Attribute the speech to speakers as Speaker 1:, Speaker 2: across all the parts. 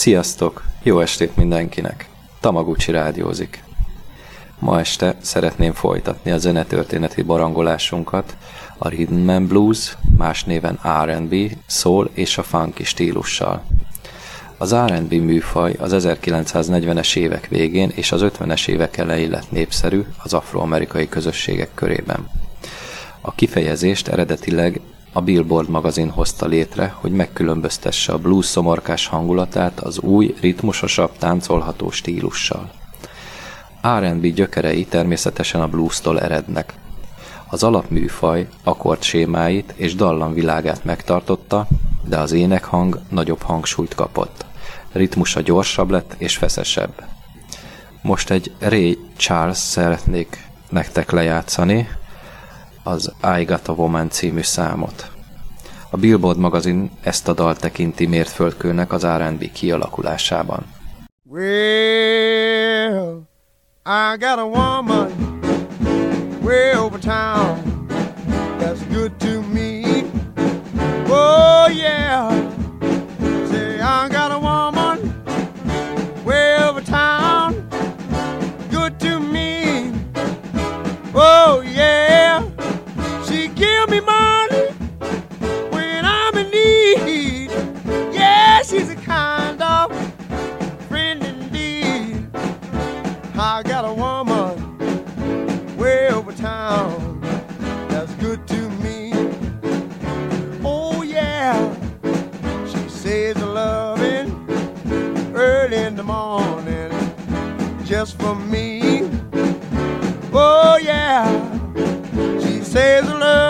Speaker 1: Sziasztok! Jó estét mindenkinek! Tamaguchi rádiózik. Ma este szeretném folytatni a zenetörténeti barangolásunkat a Rhythm and Blues, más néven R&B, soul és a funky stílussal. Az R&B műfaj az 1940-es évek végén és az 50-es évek elején lett népszerű az afroamerikai közösségek körében. A kifejezést eredetileg a Billboard magazin hozta létre, hogy megkülönböztesse a blues szomorkás hangulatát az új, ritmusosabb, táncolható stílussal. R&B gyökerei természetesen a blues-tól erednek. Az alapműfaj akkordsémáit és dallamvilágát megtartotta, de az énekhang nagyobb hangsúlyt kapott. Ritmusa gyorsabb lett és feszesebb. Most egy Ray Charles szeretnék nektek lejátszani, az I Got a Woman című számot. A Billboard magazin ezt a dal tekinti mértföldkőnek az R&B kialakulásában.
Speaker 2: Well, I got a woman way over town that's good to me. Oh yeah, say I got a just for me. Oh yeah, she says a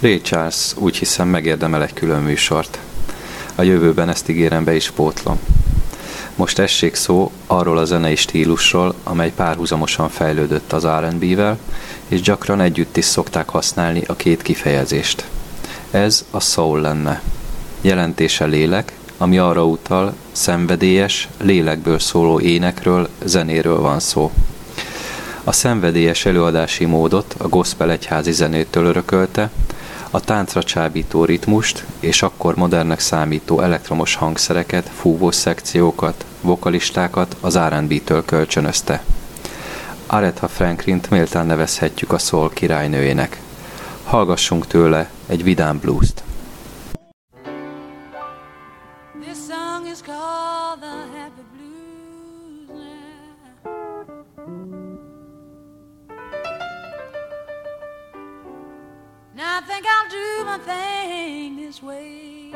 Speaker 1: Ray Charles úgy hiszem megérdemel egy külön műsort. A jövőben ezt ígérem be is pótlom. Most essék szó arról a zenei stílusról, amely párhuzamosan fejlődött az R&B-vel, és gyakran együtt is szokták használni a két kifejezést. Ez a soul lenne. Jelentése lélek, ami arra utal, szenvedélyes, lélekből szóló énekről, zenéről van szó. A szenvedélyes előadási módot a gospel egyházi zenétől örökölte, a táncra csábító ritmust és akkor modernnek számító elektromos hangszereket, fúvós szekciókat, vokalistákat az R&B-től kölcsönözte. Aretha Franklint méltán nevezhetjük a soul királynőjének. Hallgassunk tőle egy vidám blues-t.
Speaker 3: do my thing this way.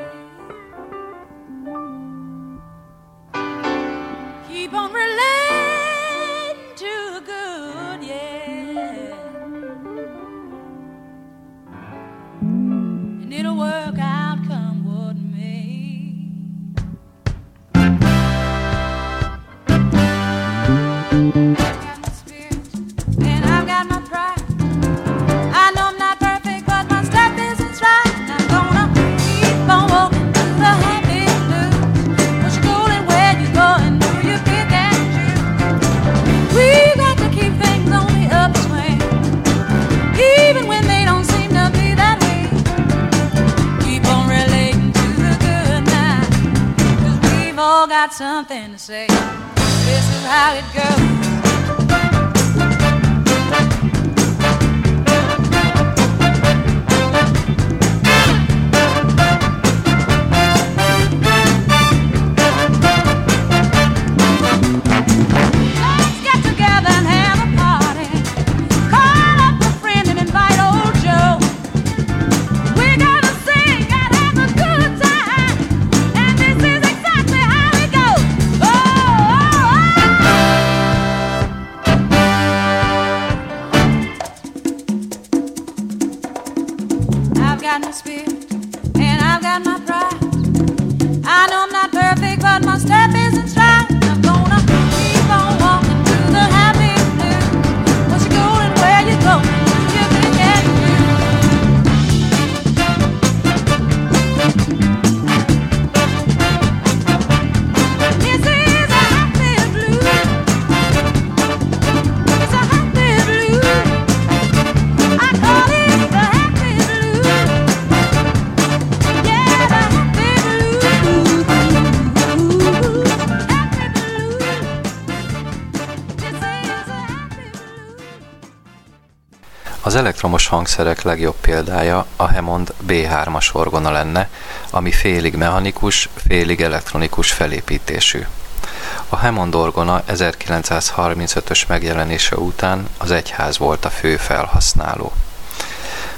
Speaker 3: Keep on relating to the good, yeah. And it'll work out. Got something to say. This is how it goes.
Speaker 1: Az elektromos hangszerek legjobb példája a Hammond B3-as orgona lenne, ami félig mechanikus, félig elektronikus felépítésű. A Hammond orgona 1935-ös megjelenése után az egyház volt a fő felhasználó.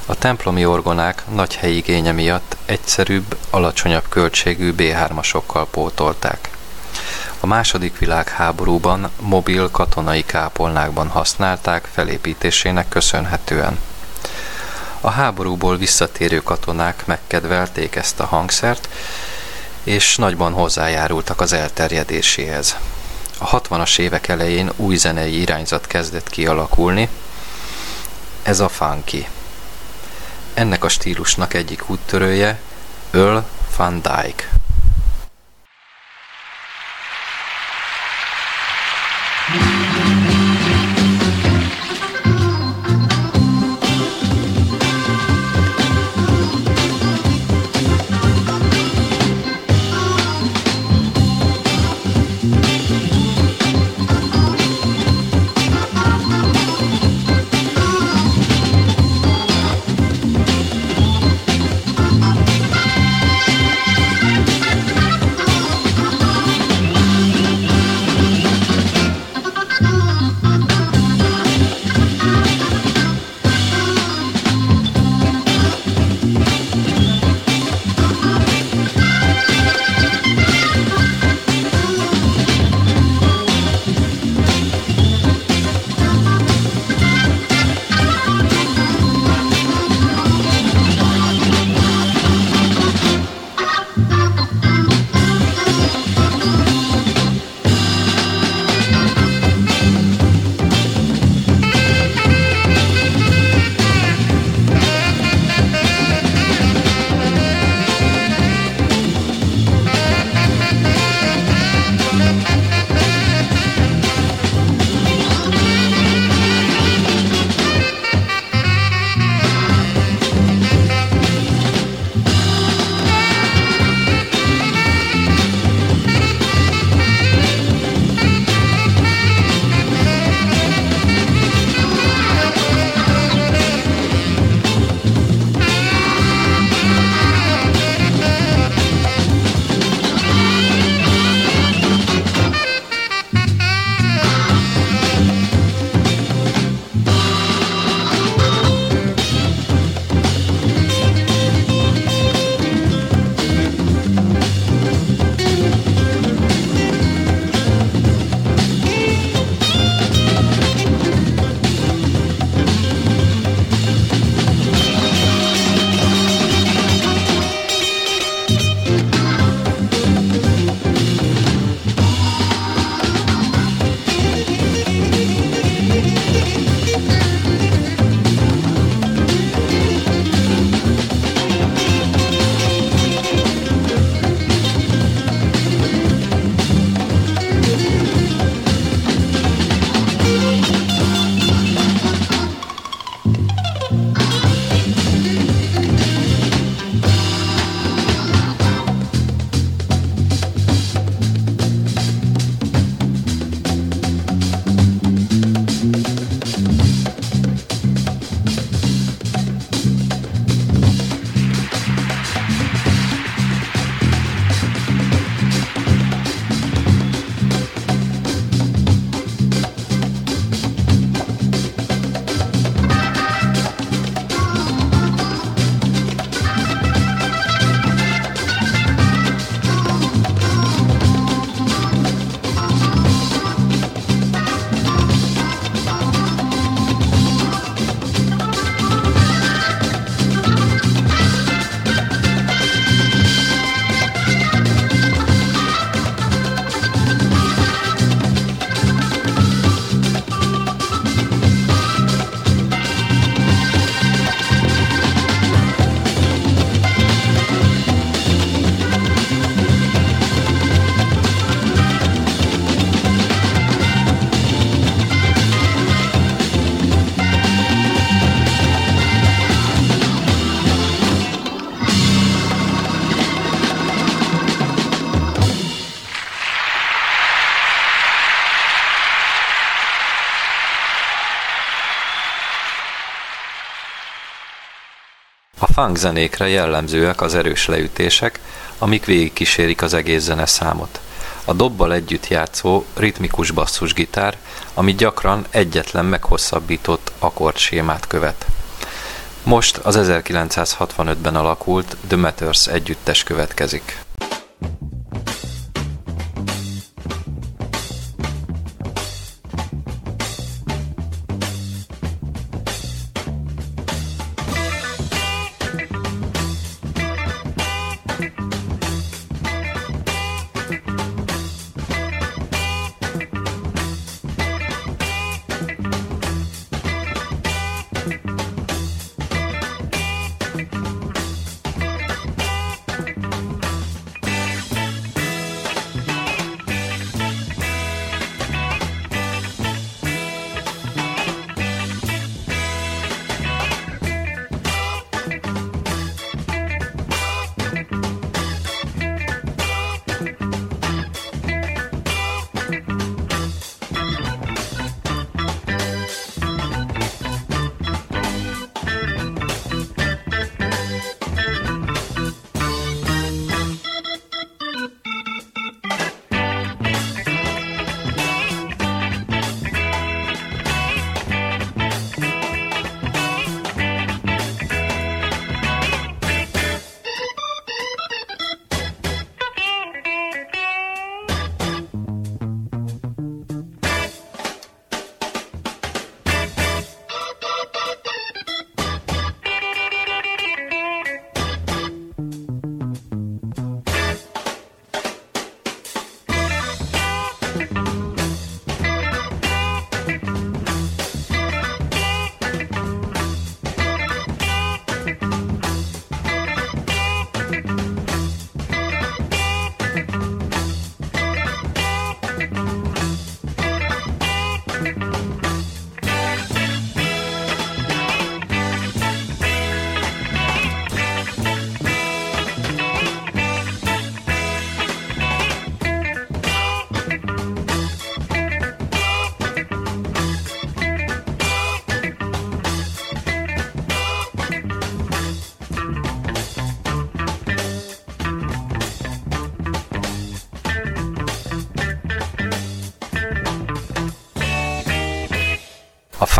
Speaker 1: A templomi orgonák nagy helyigénye miatt egyszerűbb, alacsonyabb költségű B3-asokkal pótolták. A második világháborúban mobil katonai kápolnákban használták felépítésének köszönhetően. A háborúból visszatérő katonák megkedvelték ezt a hangszert, és nagyban hozzájárultak az elterjedéséhez. A 60-as évek elején új zenei irányzat kezdett kialakulni, ez a funky. Ennek a stílusnak egyik úttörője Earl Van Dyke. Funk zenékre jellemzőek az erős leütések, amik végigkísérik az egész zeneszámot. A dobbal együtt játszó ritmikus basszusgitár, ami gyakran egyetlen meghosszabbított akkordsémát követ. Most az 1965-ben alakult The Matters együttes következik.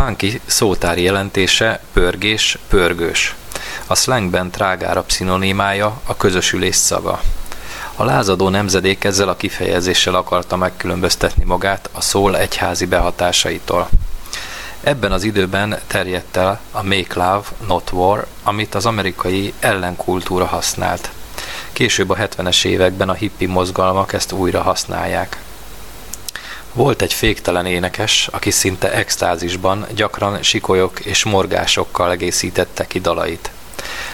Speaker 1: Funky szótári jelentése pörgés, pörgős. A slangben trágárabb szinonimája a közösülés szaga. A lázadó nemzedék ezzel a kifejezéssel akarta megkülönböztetni magát a szól egyházi behatásaitól. Ebben az időben terjedt el a Make Love, Not War, amit az amerikai ellenkultúra használt. Később a 70-es években a hippi mozgalmak ezt újra használják. Volt egy féktelen énekes, aki szinte extázisban gyakran sikolyok és morgásokkal egészítette ki dalait.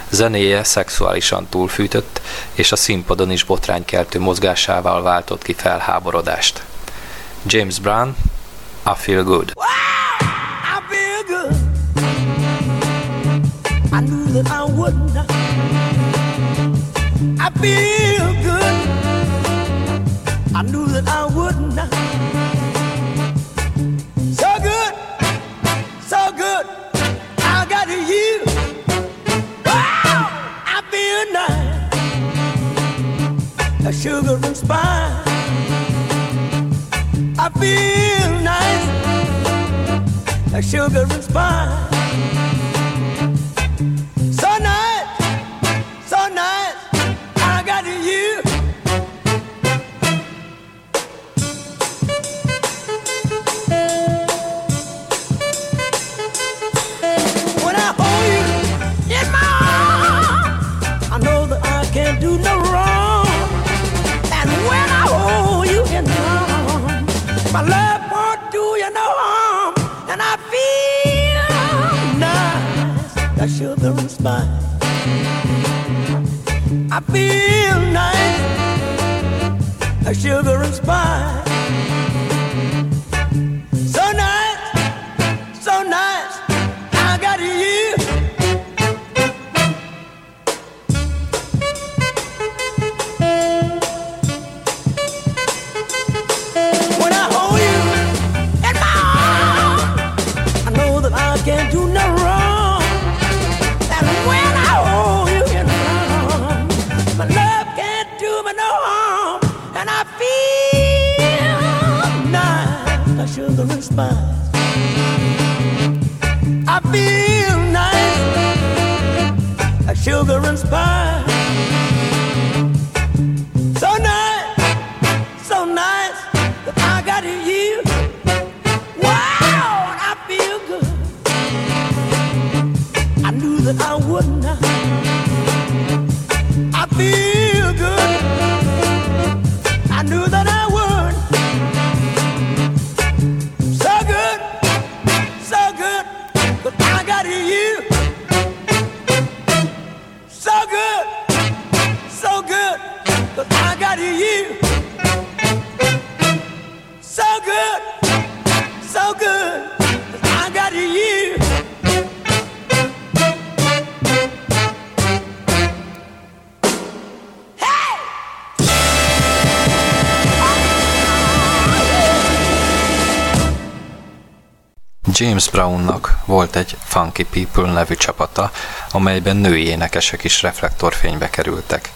Speaker 1: Zenéje szexuálisan túlfűtött, és a színpadon is botránykeltő mozgásával váltott ki felháborodást. James Brown, I Feel Good. Wow, I knew that I would I feel good. Sugar and spice. I feel nice, like sugar and spice. I feel nice, like sugar and spice. James Brownnak volt egy Funky People nevű csapata, amelyben női énekesek is reflektorfénybe kerültek.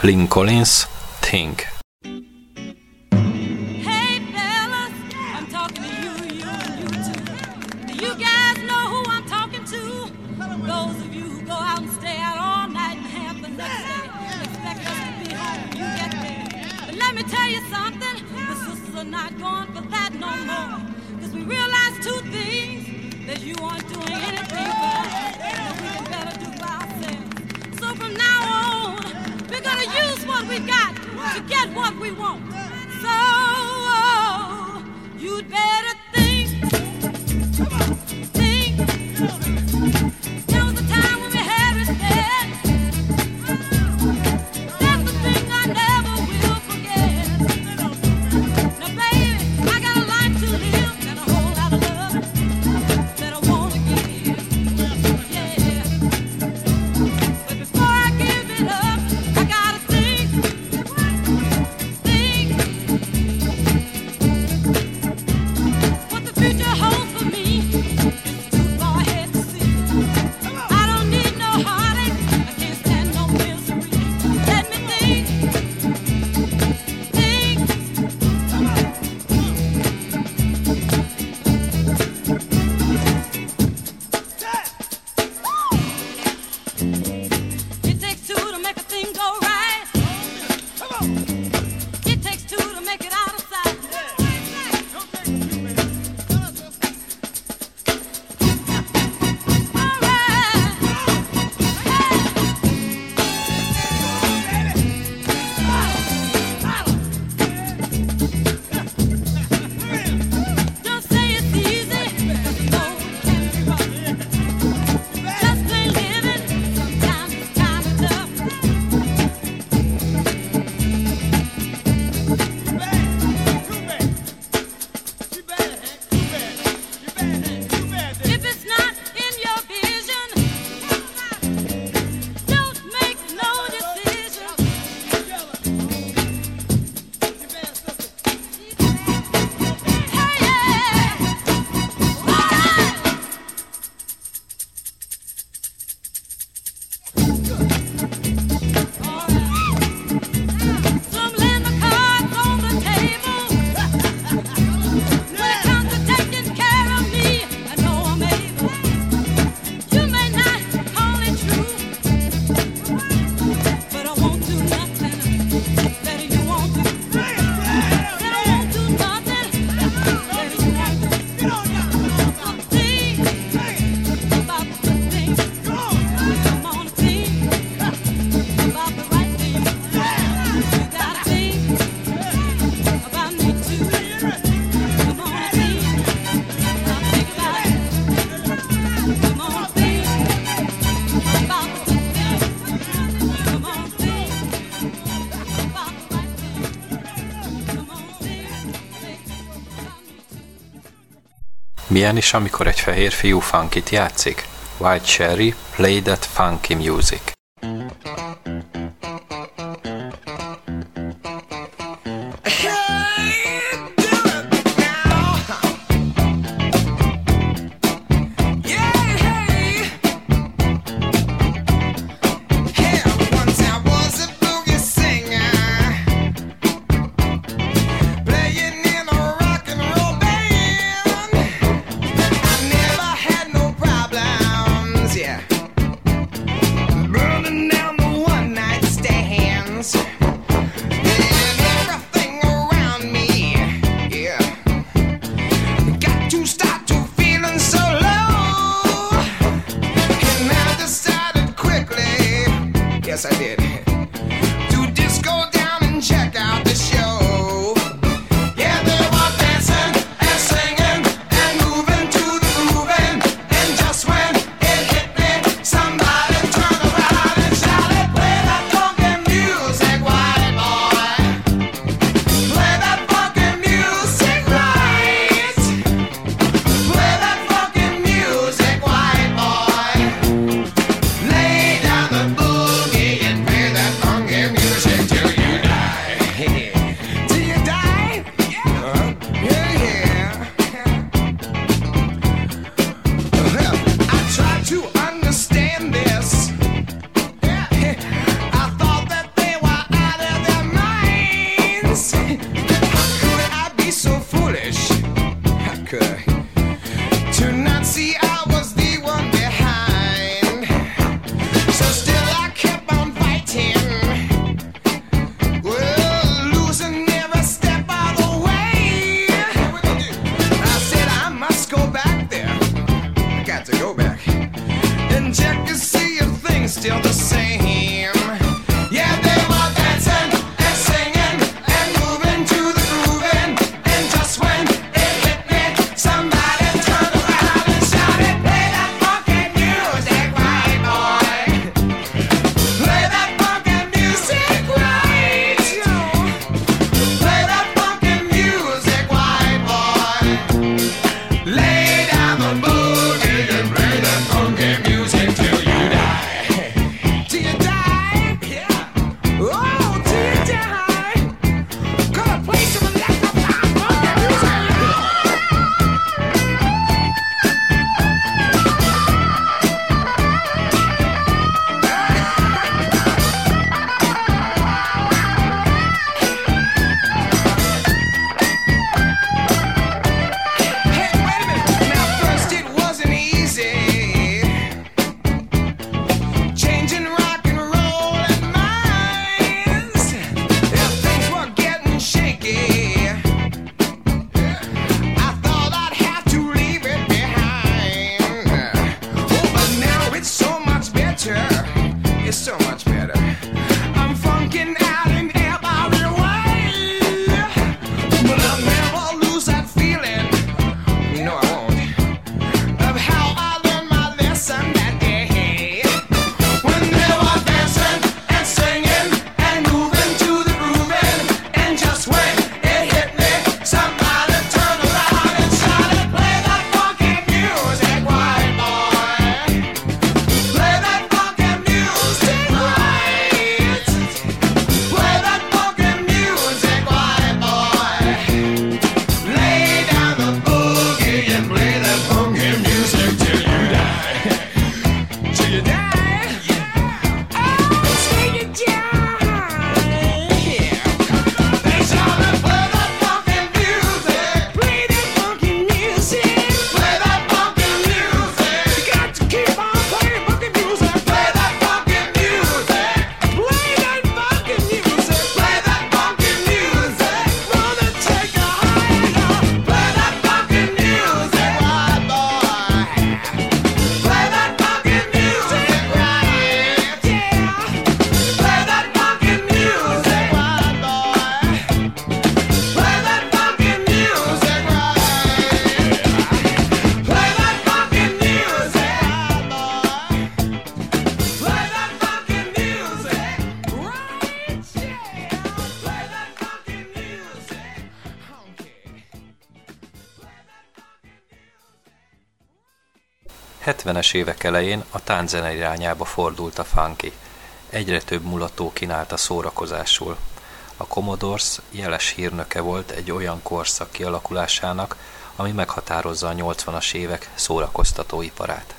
Speaker 1: Lynn Collins, Think
Speaker 3: we got to get what we want. So oh, you'd better.
Speaker 1: Milyen is, amikor egy fehér fiú funkit játszik? White Cherry Play That Funky Music. 70-es évek elején a tánzene irányába fordult a funky. Egyre több mulató kínálta szórakozásul. A Commodores jeles hírnöke volt egy olyan korszak kialakulásának, ami meghatározza a 80-as évek
Speaker 4: szórakoztató iparát.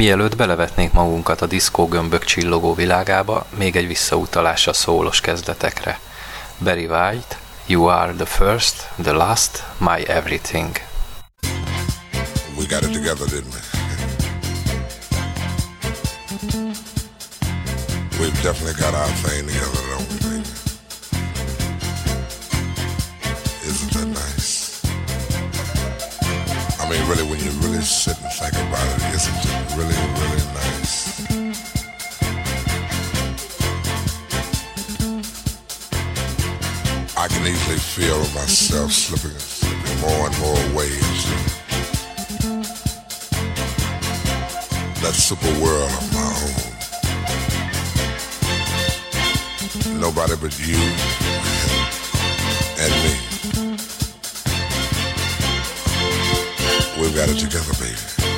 Speaker 1: Mielőtt belevetnénk magunkat a diszkógömbök csillogó világába, még egy visszautalás a szólos kezdetekre. Barry White, You are the first, the last, my everything.
Speaker 5: We got it together, didn't we? We've definitely got our thing together, don't we? Baby? Isn't that nice? I mean, really, when you really sit and think about it, isn't it? really, really nice. I can easily feel myself slipping, slipping more and more waves. That super world of my own. Nobody but you and me. We've got it together, baby.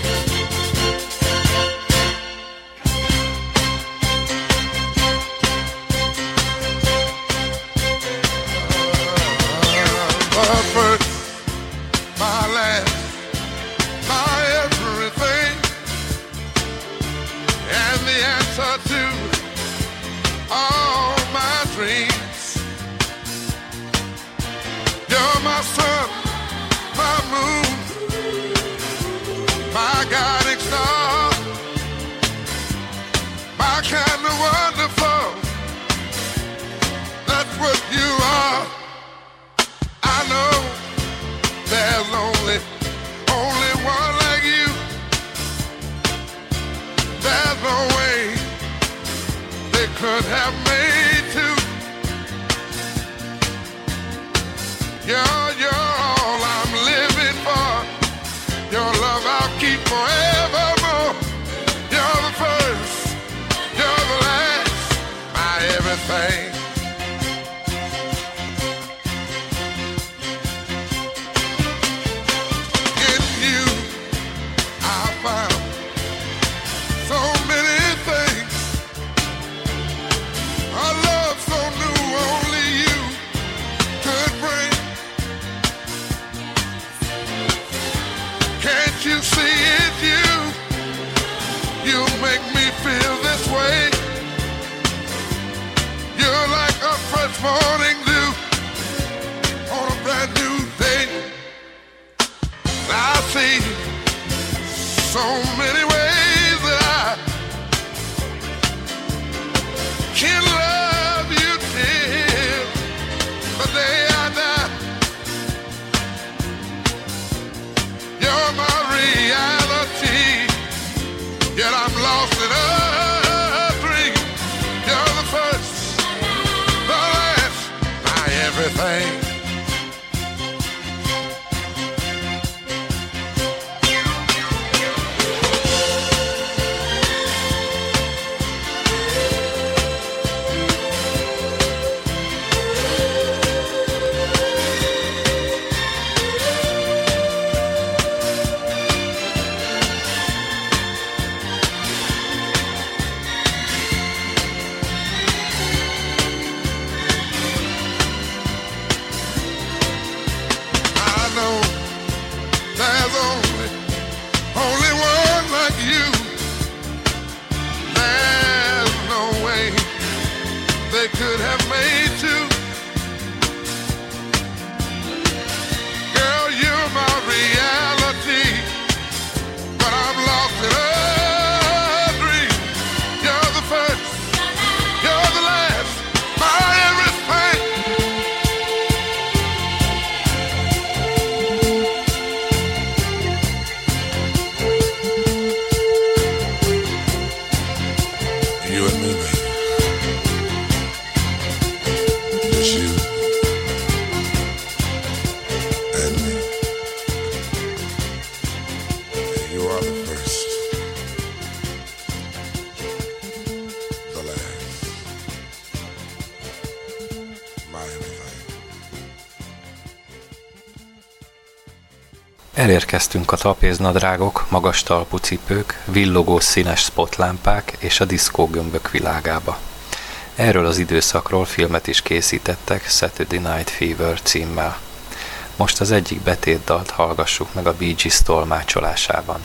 Speaker 5: Hey.
Speaker 1: Elérkeztünk a tapéznadrágok, magas talpú cipők, villogó színes spotlámpák és a diszkógömbök világába. Erről az időszakról filmet is készítettek Saturday Night Fever címmel. Most az egyik betétdalt hallgassuk meg a Bee Gees tolmácsolásában.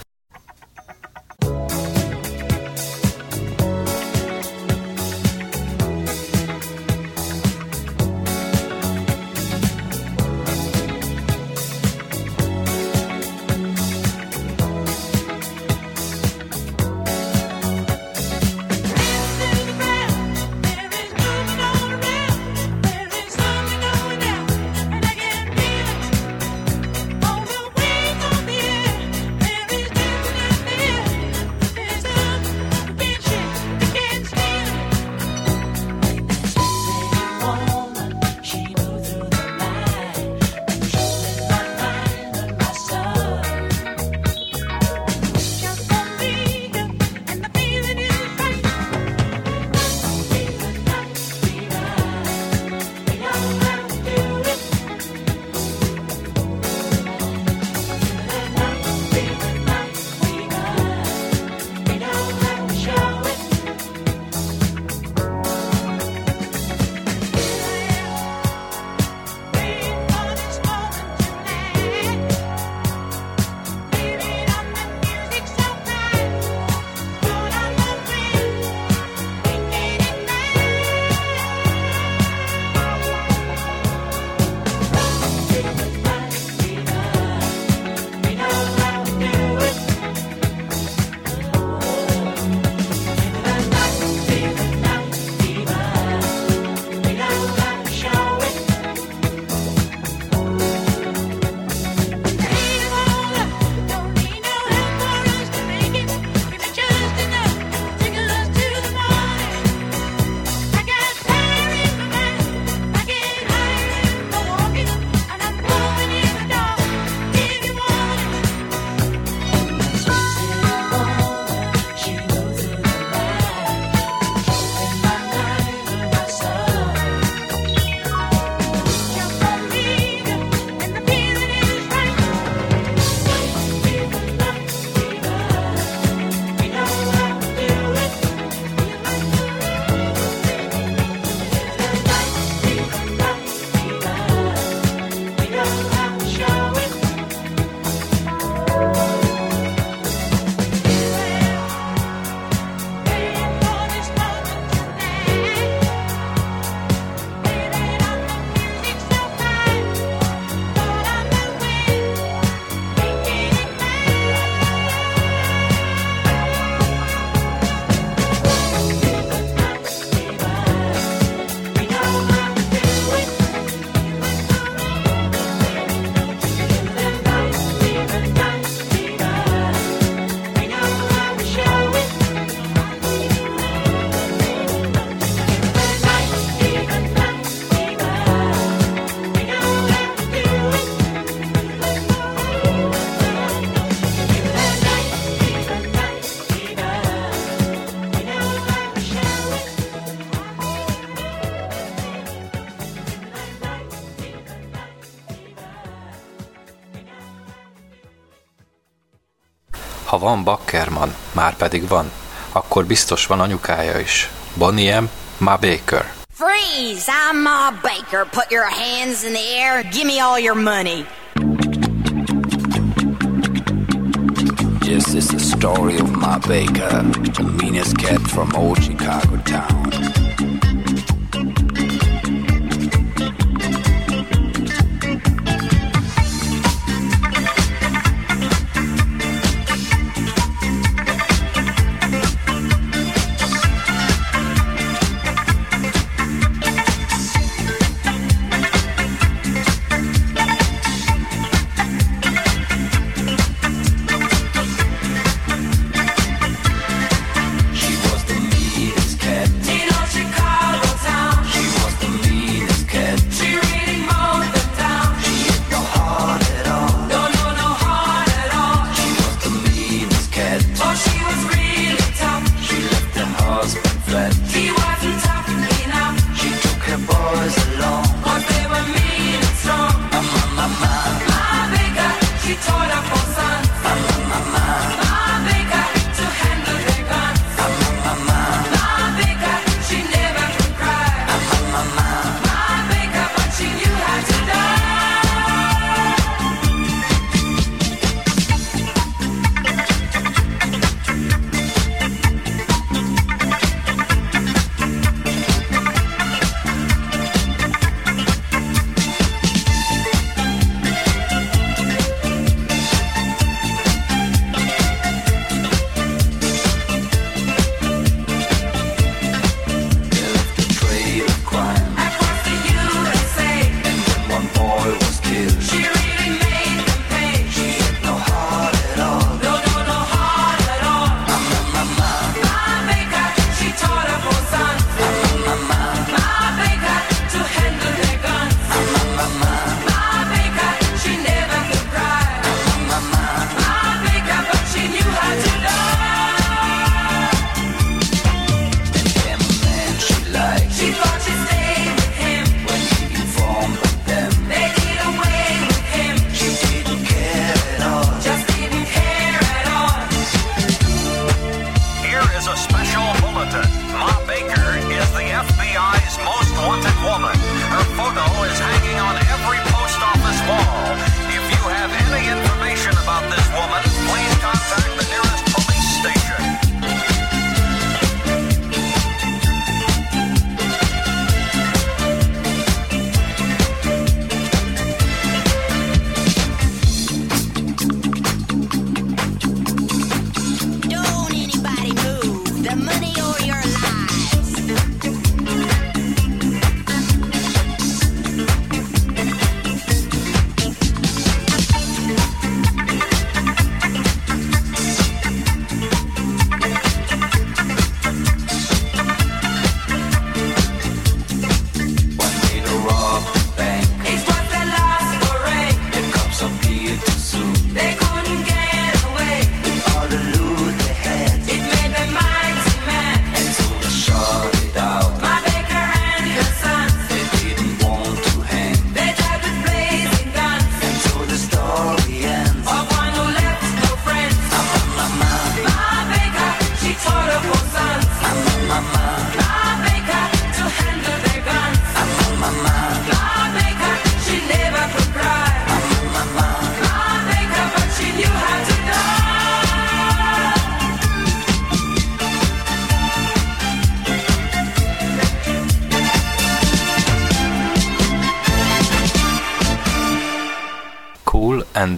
Speaker 1: Ha van Bakkerman, már pedig van, akkor biztos van anyukája is. Bonnie M. Ma Baker.
Speaker 6: Freeze! I'm Ma Baker. Put your hands in the air give me all your money.
Speaker 7: This is the story of Ma Baker, the meanest cat from old Chicago town.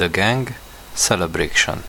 Speaker 1: gang celebration.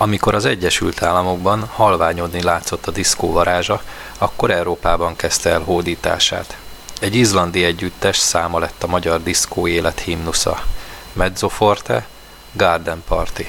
Speaker 1: Amikor az Egyesült Államokban halványodni látszott a diszkó varázsa, akkor Európában kezdte el hódítását. Egy izlandi együttes száma lett a magyar diszkó élet himnusza. Mezzoforte, Garden Party.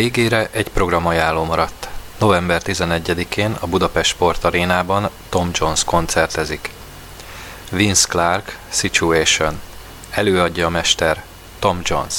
Speaker 1: Végére egy programajánló maradt. November 11-én a Budapest Sport Arénában Tom Jones koncertezik. Vince Clark, Situation. Előadja a mester Tom Jones.